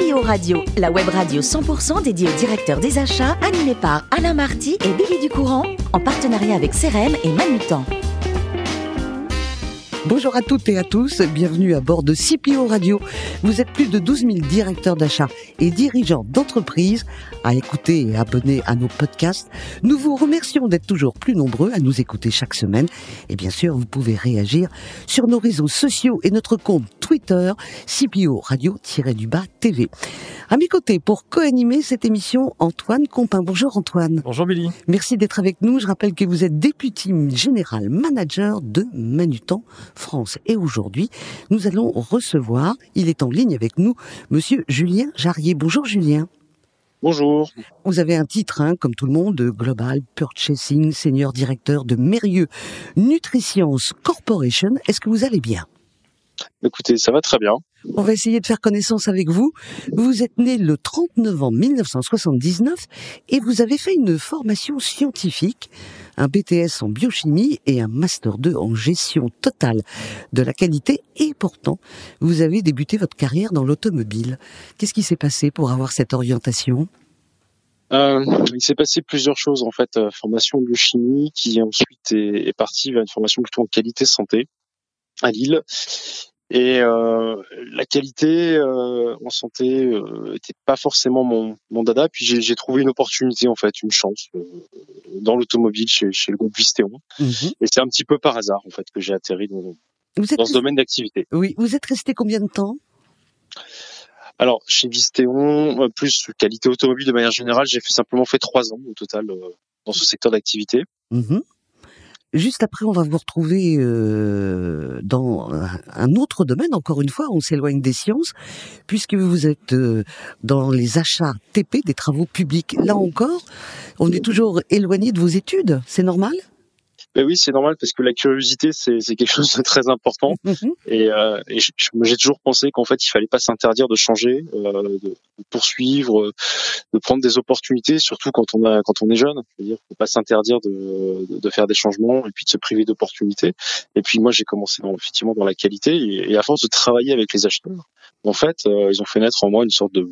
CPO Radio, la web radio 100% dédiée au directeur des achats, animée par Alain Marty et Billy Ducourant, en partenariat avec CRM et Manutan. Bonjour à toutes et à tous, bienvenue à bord de CPO Radio. Vous êtes plus de 12 000 directeurs d'achat et dirigeants d'entreprises à écouter et abonner à nos podcasts. Nous vous remercions d'être toujours plus nombreux à nous écouter chaque semaine. Et bien sûr, vous pouvez réagir sur nos réseaux sociaux et notre compte Twitter, CPO Radio-du-Bas TV. À mes côtés, pour co-animer cette émission, Antoine Compin. Bonjour Antoine. Bonjour Billy. Merci d'être avec nous. Je rappelle que vous êtes député général manager de Manutan France. Et aujourd'hui, nous allons recevoir, il est en ligne avec nous, monsieur Julien Jarrier. Bonjour Julien. Bonjour. Vous avez un titre, hein, comme tout le monde, de Global Purchasing Senior Directeur de Mérieux Nutritions Corporation. Est-ce que vous allez bien? Écoutez, ça va très bien. On va essayer de faire connaissance avec vous. Vous êtes né le 30 novembre 1979 et vous avez fait une formation scientifique, un BTS en biochimie et un Master 2 en gestion totale de la qualité et pourtant, vous avez débuté votre carrière dans l'automobile. Qu'est-ce qui s'est passé pour avoir cette orientation? Euh, il s'est passé plusieurs choses en fait. Euh, formation biochimie qui ensuite est, est partie vers une formation plutôt en qualité santé à Lille. Et euh, la qualité euh, en santé euh, était pas forcément mon, mon dada. Puis j'ai trouvé une opportunité en fait, une chance euh, dans l'automobile chez, chez le groupe Vistéon. Mhm. Et c'est un petit peu par hasard en fait que j'ai atterri dans, Vous êtes dans ce domaine d'activité. Oui, vous êtes resté combien de temps? Alors chez Vistéon, euh, plus qualité automobile de manière générale, j'ai fait simplement fait trois ans au total dans ce secteur d'activité. Mhm. Juste après, on va vous retrouver euh, dans un- autre domaine. Encore une fois, on s'éloigne des sciences, puisque vous êtes euh, dans les achats TP des travaux publics. Là encore, on est toujours éloigné de vos études. C'est normal? Ben oui, c'est normal parce que la curiosité c'est quelque chose de très important. Mhm. Et, euh, et j'ai toujours pensé qu'en fait, il fallait pas s'interdire de changer, euh, de, poursuivre, de prendre des opportunités, surtout quand on a, quand on est jeune. Je veux dire, faut pas s'interdire de, de, de faire des changements et puis de se priver d'opportunités. Et puis moi, j'ai commencé dans, effectivement dans la qualité et, et à force de travailler avec les acheteurs, en fait, euh, ils ont fait naître en moi une sorte de,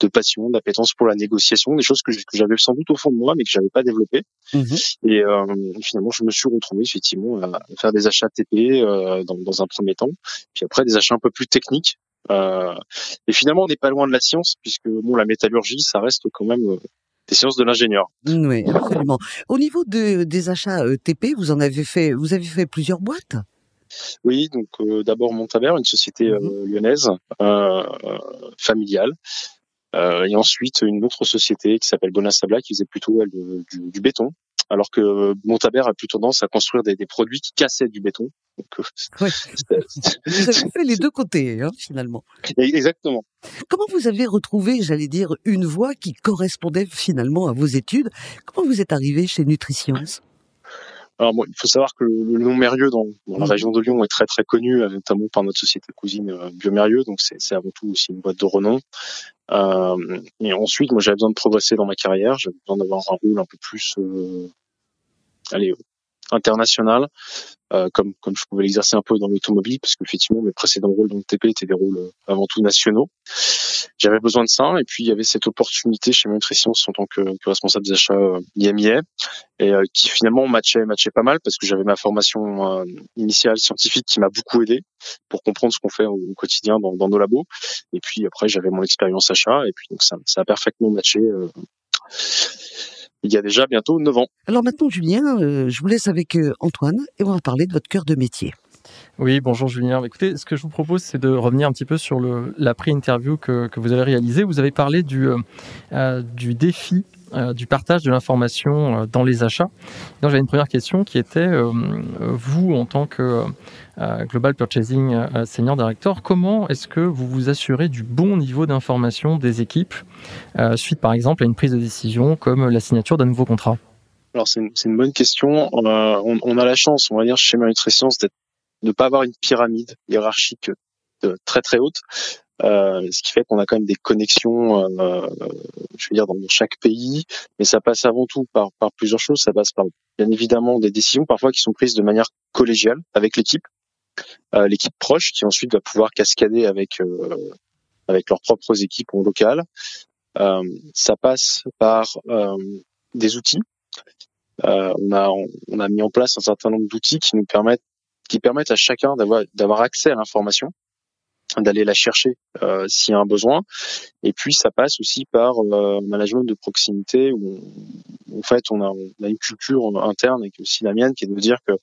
de passion, d'appétence pour la négociation, des choses que, j'avais sans doute au fond de moi, mais que j'avais pas développées. Mhm. Et euh, finalement, je me suis retrouvé effectivement à faire des achats TP euh, dans, dans un premier temps, puis après des achats un peu plus techniques. Euh, et finalement, on n'est pas loin de la science, puisque bon, la métallurgie, ça reste quand même euh, des sciences de l'ingénieur. Oui, absolument. Au niveau de, des achats euh, TP, vous en avez fait, vous avez fait plusieurs boîtes? Oui, donc euh, d'abord Montabert, une société euh, lyonnaise euh, familiale. Et ensuite une autre société qui s'appelle Bonin Sabla qui faisait plutôt elle, du, du béton, alors que Montabert a plutôt tendance à construire des, des produits qui cassaient du béton. Donc, Vous avez fait les deux côtés, hein, finalement. Exactement. Comment vous avez retrouvé, j'allais dire, une voie qui correspondait finalement à vos études? Comment vous êtes arrivé chez Nutriscience Alors bon, il faut savoir que le, le nom Mérieux dans, dans la Mhm. région de Lyon est très très connu, euh, notamment par notre société cousine euh, Biomérieux, donc c'est avant tout aussi une boîte de renom. Euh, et ensuite, moi j'avais besoin de progresser dans ma carrière, j'avais besoin d'avoir un rôle un peu plus, euh, allez, international, euh, comme comme je pouvais l'exercer un peu dans l'automobile, parce qu'effectivement mes précédents rôles dans le TP étaient des rôles euh, avant tout nationaux. J'avais besoin de ça, et puis il y avait cette opportunité chez Nutritions en tant que, responsable des achats euh, IMIA, et euh, qui finalement matchait matchait pas mal parce que j'avais ma formation initiale scientifique qui m'a beaucoup aidé pour comprendre ce qu'on fait au, quotidien dans, dans nos labos et puis après j'avais mon expérience achat et puis donc ça, ça a parfaitement matché il y a déjà bientôt 9 ans. Alors maintenant, Julien, euh, je vous laisse avec euh, Antoine et on va parler de votre cœur de métier. Oui, bonjour Julien. Écoutez, ce que je vous propose, c'est de revenir un petit peu sur la pré-interview que, vous avez réalisée. Vous avez parlé du, euh, euh, défi euh, du partage de l'information dans les achats. Donc j'avais une première question qui était, vous, en tant que Global Purchasing Senior Director, comment est-ce que vous vous assurez du bon niveau d'information des équipes suite, par exemple, à une prise de décision comme la signature d'un nouveau contrat? Alors c'est une, bonne question. On, a la chance, on va dire, chez Nutritions d'être de pas avoir une pyramide hiérarchique très très haute. Euh, ce qui fait qu'on a quand même des connexions, euh, je veux dire, dans chaque pays, mais ça passe avant tout par, par plusieurs choses. Ça passe par, bien évidemment, des décisions parfois qui sont prises de manière collégiale avec l'équipe, euh, l'équipe proche, qui ensuite va pouvoir cascader avec euh, avec leurs propres équipes en local. ça passe par des outils. on a on a mis en place un certain nombre d'outils qui nous permettent qui permettent à chacun d'avoir d'avoir accès à l'information d'aller la chercher euh, s'il y a un besoin. Et puis ça passe aussi par euh, management de proximité où en fait on a, on a, une culture interne et aussi la mienne qui est de dire que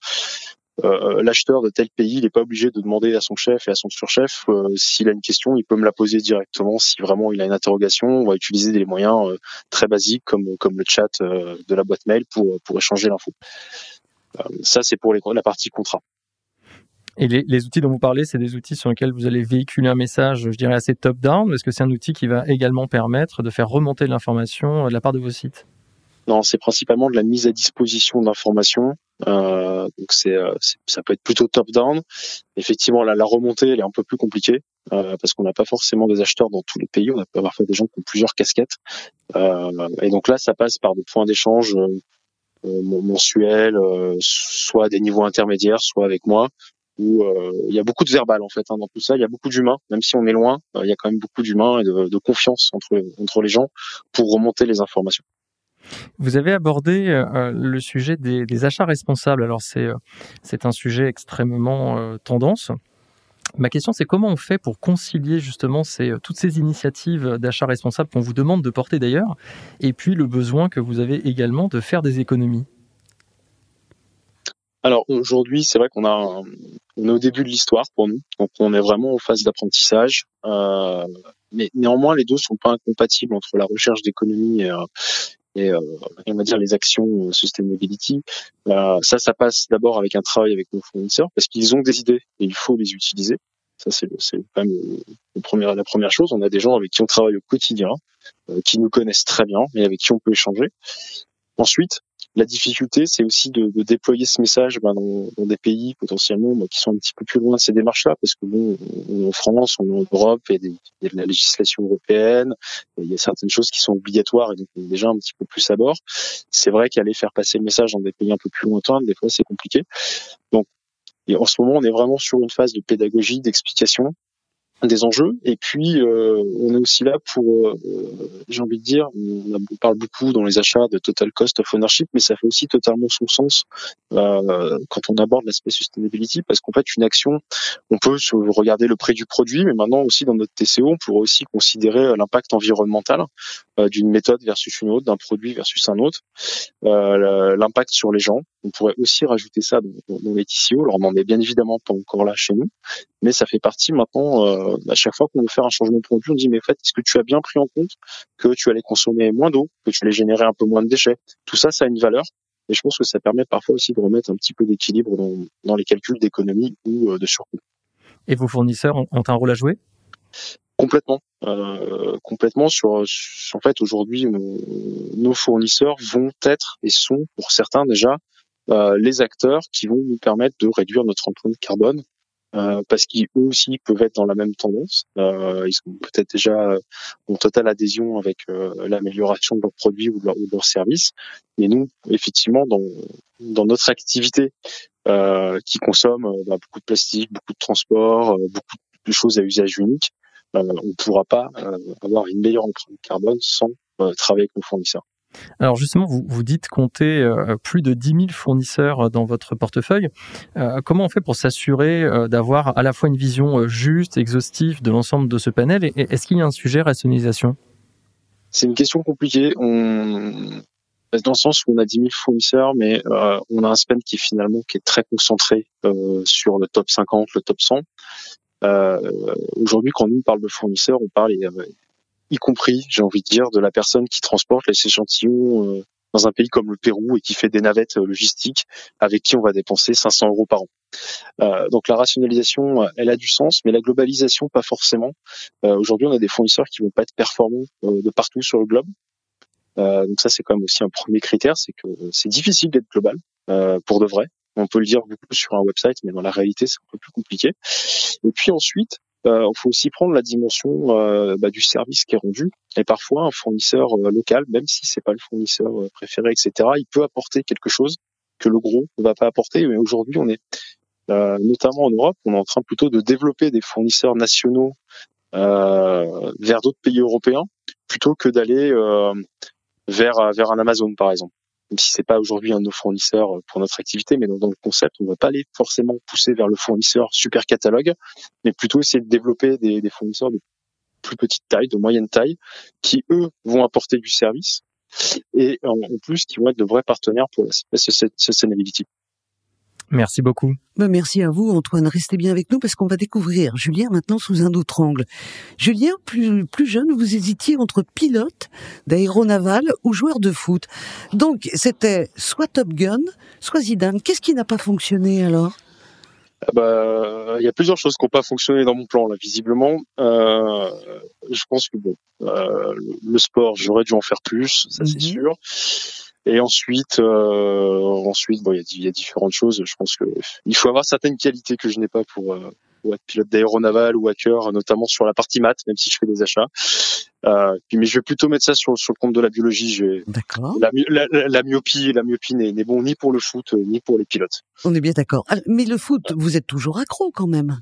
euh, l'acheteur de tel pays, n'est pas obligé de demander à son chef et à son surchef euh, s'il a une question, il peut me la poser directement. Si vraiment il a une interrogation, on va utiliser des moyens euh, très basiques comme comme le chat de la boîte mail pour pour échanger l'info. ça c'est pour les, la partie contrat. Et les, outils dont vous parlez, c'est des outils sur lesquels vous allez véhiculer un message, je dirais, assez top-down. Est-ce que c'est un outil qui va également permettre de faire remonter l'information de la part de vos sites? Non, c'est principalement de la mise à disposition d'informations. Euh, donc c'est, euh, ça peut être plutôt top-down. Effectivement, la, la remontée, elle est un peu plus compliquée euh, parce qu'on n'a pas forcément des acheteurs dans tous les pays. On a parfois des gens qui ont plusieurs casquettes. Euh, et donc là, ça passe par des points d'échange euh, mensuels, soit des niveaux intermédiaires, soit avec moi, où euh, il y a beaucoup de verbal en fait hein, dans tout ça. Il y a beaucoup d'humains, même si on est loin, euh, il y a quand même beaucoup d'humains et de, de, confiance entre entre les gens pour remonter les informations. Vous avez abordé euh, le sujet des, des, achats responsables. Alors c'est c'est un sujet extrêmement tendance. Ma question, c'est comment on fait pour concilier justement ces, toutes ces initiatives d'achat responsable qu'on vous demande de porter d'ailleurs, et puis le besoin que vous avez également de faire des économies? Alors aujourd'hui, c'est vrai qu'on a, on est au début de l'histoire pour nous, donc on est vraiment en phase d'apprentissage. Euh, mais néanmoins, les deux sont pas incompatibles entre la recherche d'économie et, euh, et euh, on va dire les actions sustainability. Euh, ça, ça passe d'abord avec un travail avec nos fournisseurs parce qu'ils ont des idées et il faut les utiliser. Ça, c'est quand même le premier, la première chose. On a des gens avec qui on travaille au quotidien, euh, qui nous connaissent très bien et avec qui on peut échanger. Ensuite, la difficulté, c'est aussi de, de, déployer ce message ben, dans, dans, des pays potentiellement ben, qui sont un petit peu plus loin de ces démarches-là, parce que bon, en France, on est en Europe, il y a, des, de la législation européenne, il y a certaines choses qui sont obligatoires et donc on est déjà un petit peu plus à bord. C'est vrai qu'aller faire passer le message dans des pays un peu plus lointains, des fois c'est compliqué. Donc, et en ce moment, on est vraiment sur une phase de pédagogie, d'explication, des enjeux. Et puis, euh, on est aussi là pour, euh, j'ai envie de dire, on, parle beaucoup dans les achats de total cost of ownership, mais ça fait aussi totalement son sens euh, quand on aborde l'aspect sustainability, parce qu'en fait, une action, on peut regarder le prix du produit, mais maintenant aussi dans notre TCO, on pourrait aussi considérer l'impact environnemental d'une méthode versus une autre, d'un produit versus un autre, l'impact sur les gens. On pourrait aussi rajouter ça dans les TCO. Alors, on n'en est bien évidemment pas encore là chez nous, mais ça fait partie maintenant à chaque fois qu'on veut faire un changement de produit, on dit mais en fait, est-ce que tu as bien pris en compte que tu allais consommer moins d'eau, que tu allais générer un peu moins de déchets? Tout ça, ça a une valeur. Et je pense que ça permet parfois aussi de remettre un petit peu d'équilibre dans, dans, les calculs d'économie ou euh, de surcoût. Et vos fournisseurs ont, un rôle à jouer? Complètement, euh, complètement. Sur, en fait, aujourd'hui, nos fournisseurs vont être et sont pour certains déjà euh, les acteurs qui vont nous permettre de réduire notre empreinte carbone euh, parce qu'ils eux aussi peuvent être dans la même tendance. Euh, ils sont peut-être déjà en totale adhésion avec euh, l'amélioration de leurs produits ou de, leur, leurs services. Et nous, effectivement, dans, dans notre activité euh, qui consomme bah, beaucoup de plastique, beaucoup de transport, beaucoup de choses à usage unique, on ne pourra pas avoir une meilleure empreinte carbone sans travailler avec nos fournisseurs. Alors justement, vous, vous dites compter euh, plus de 10 000 fournisseurs euh, dans votre portefeuille. Euh, comment on fait pour s'assurer d'avoir à la fois une vision juste, exhaustive de l'ensemble de ce panel Et est-ce qu'il y a un sujet rationalisation? C'est une question compliquée. On... Dans le sens où on a 10 000 fournisseurs, mais on a un spend qui finalement qui est très concentré sur le top 50, le top 100. Aujourd'hui, quand on parle de fournisseurs, on parle y compris, j'ai envie de dire, de la personne qui transporte les échantillons euh, dans un pays comme le Pérou et qui fait des navettes euh, logistiques avec qui on va dépenser 500 euros par an. Euh, donc la rationalisation, elle a du sens, mais la globalisation, pas forcément. Aujourd'hui, on a des fournisseurs qui vont pas être performants de partout sur le globe. donc ça, c'est quand même aussi un premier critère, c'est que c'est difficile d'être global pour de vrai. On peut le dire beaucoup sur un website, mais dans la réalité, c'est un peu plus compliqué. Et puis ensuite, il faut aussi prendre la dimension euh, bah, du service qui est rendu. Et parfois, un fournisseur euh, local, même si c'est pas le fournisseur préféré, etc., il peut apporter quelque chose que le gros ne va pas apporter. Mais aujourd'hui, on est notamment en Europe, on est en train plutôt de développer des fournisseurs nationaux vers d'autres pays européens plutôt que d'aller vers vers un Amazon par exemple même si c'est pas aujourd'hui un de nos fournisseurs pour notre activité, mais dans, le concept, on ne va pas aller forcément pousser vers le fournisseur super catalogue, mais plutôt essayer de développer des, des fournisseurs de plus petite taille, de moyenne taille, qui eux vont apporter du service et en, plus qui vont être de vrais partenaires pour la sustainability. Merci beaucoup. Ben, merci à vous, Antoine. Restez bien avec nous parce qu'on va découvrir Julien maintenant sous un autre angle. Julien, plus, plus jeune, vous hésitiez entre pilote d'aéronaval ou joueur de foot. Donc, c'était soit Top Gun, soit Zidane. Qu'est-ce qui n'a pas fonctionné alors? Ah bah, il y a plusieurs choses qui n'ont pas fonctionné dans mon plan là, visiblement. Euh, je pense que bon, euh, le sport, j'aurais dû en faire plus, ça c'est mhm. sûr. Et ensuite, euh, ensuite, bon, il y, y a, différentes choses. Je pense que il faut avoir certaines qualités que je n'ai pas pour, euh, pour être pilote d'aéronaval ou hacker, notamment sur la partie maths, même si je fais des achats. Euh, mais je vais plutôt mettre ça sur, sur le compte de la biologie. D'accord. La, la, la, myopie, la myopie n'est bon ni pour le foot ni pour les pilotes. On est bien d'accord. Ah, mais le foot, vous êtes toujours accro quand même.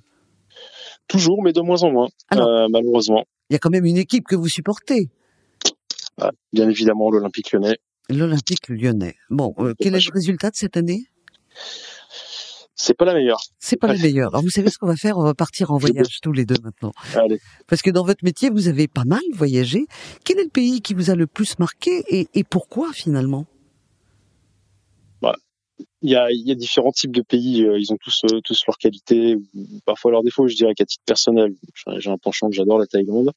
Toujours, mais de moins en moins, euh, malheureusement. Il y a quand même une équipe que vous supportez. Ah, bien évidemment, l'Olympique Lyonnais. L'Olympique Lyonnais. Bon, euh, quel est le résultat de cette année? C'est pas la meilleure. C'est pas la meilleure. Alors vous savez ce qu'on va faire? On va partir en voyage tous les deux maintenant. Allez. Parce que dans votre métier, vous avez pas mal voyagé. Quel est le pays qui vous a le plus marqué et, et pourquoi finalement? Bah, il y a, y a, différents types de pays. Euh, ils ont tous euh, tous leurs qualités, parfois leurs défauts. Je dirais qu'à titre personnel, j'ai un penchant que j'adore la Thaïlande.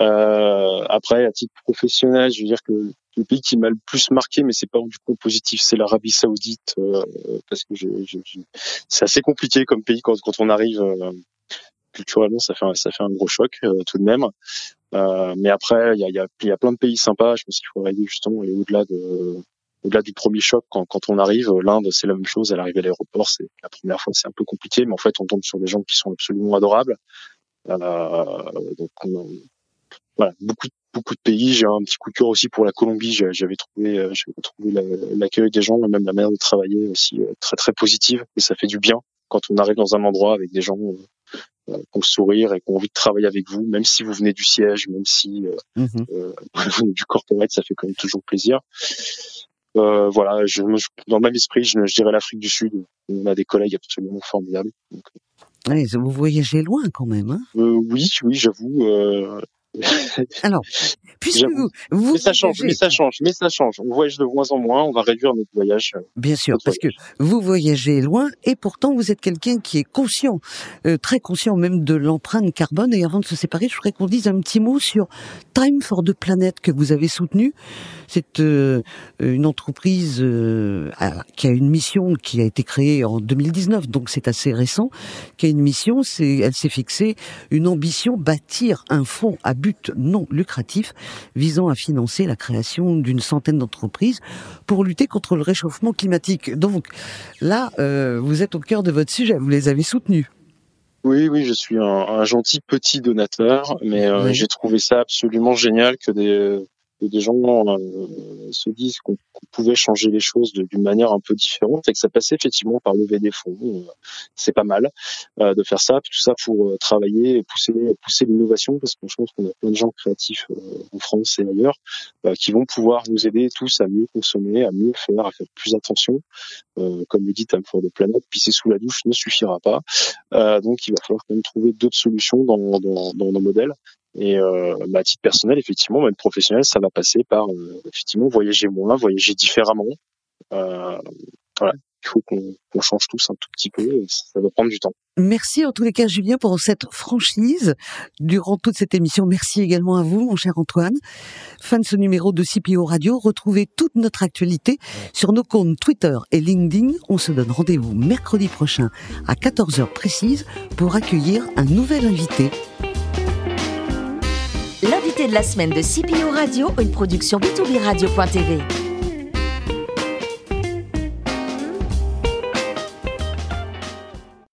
Euh, après, à titre professionnel, je veux dire que le pays qui m'a le plus marqué, mais c'est pas du coup positif, c'est l'Arabie Saoudite, euh, parce que c'est assez compliqué comme pays quand, quand on arrive euh, culturellement, ça fait un, ça fait un gros choc euh, tout de même. mais après, il y a, y, y a plein de pays sympas. Je pense qu'il faut arriver justement et au-delà de au-delà du premier choc quand, quand on arrive, l'Inde c'est la même chose. À l'arrivée à l'aéroport, c'est la première fois c'est un peu compliqué, mais en fait on tombe sur des gens qui sont absolument adorables. donc on, voilà, beaucoup beaucoup de pays. J'ai un petit coup de cœur aussi pour la Colombie. J'avais trouvé, euh, j'avais trouvé l'accueil des gens, même la manière de travailler aussi euh, très très positive. Et ça fait du bien quand on arrive dans un endroit avec des gens euh, qui ont sourire et qui ont envie de travailler avec vous, même si vous venez du siège, même si mmh vous venez du corporate, ça fait quand même toujours plaisir. Euh, voilà, je, dans le même esprit, je, je dirais l'Afrique du Sud. On a des collègues absolument formidables. Donc, vous voyagez loin quand même. Hein? Euh, oui, oui, j'avoue. Euh, Alors, puisque vous, vous mais ça change, mais ça change, mais ça change. On voyage de moins en moins, on va réduire notre voyage. Bien sûr, parce que vous voyagez loin et pourtant vous êtes quelqu'un qui est conscient, euh, très conscient même de l'empreinte carbone. Et avant de se séparer, je voudrais qu'on dise un petit mot sur Time for the Planet que vous avez soutenu. C'est euh, une entreprise euh, qui a une mission qui a été créée en 2019, donc c'est assez récent. Qui a une mission, c'est, elle s'est fixée une ambition bâtir un fonds à but non lucratif visant à financer la création d'une centaine d'entreprises pour lutter contre le réchauffement climatique. Donc là, euh, vous êtes au cœur de votre sujet, vous les avez soutenus. Oui, oui, je suis un, gentil petit donateur, mais euh, j'ai trouvé ça absolument génial que des des gens euh, se disent qu'on pouvait changer les choses d'une manière un peu différente et que ça passait effectivement par lever des fonds. Euh, c'est pas mal euh, de faire ça, tout ça pour travailler et pousser, l'innovation parce que je pense qu'on a plein de gens créatifs en France et ailleurs qui vont pouvoir nous aider tous à mieux consommer, à mieux faire, à faire plus attention. comme le dit Tam for the Planet, pisser sous la douche ne suffira pas. donc il va falloir quand même trouver d'autres solutions dans nos modèles. Et euh, bah, à titre personnel, effectivement, même professionnel, ça va passer par euh, effectivement voyager moins, voyager différemment. Euh, voilà. Il faut qu'on change tous un tout petit peu. Ça va prendre du temps. Merci en tous les cas, Julien, pour cette franchise durant toute cette émission. Merci également à vous, mon cher Antoine. Fin de ce numéro de CPO Radio. Retrouvez toute notre actualité sur nos comptes Twitter et LinkedIn. On se donne rendez-vous mercredi prochain à 14h précise pour accueillir un nouvel invité de la semaine de CPO Radio, une production b2b radio.tv.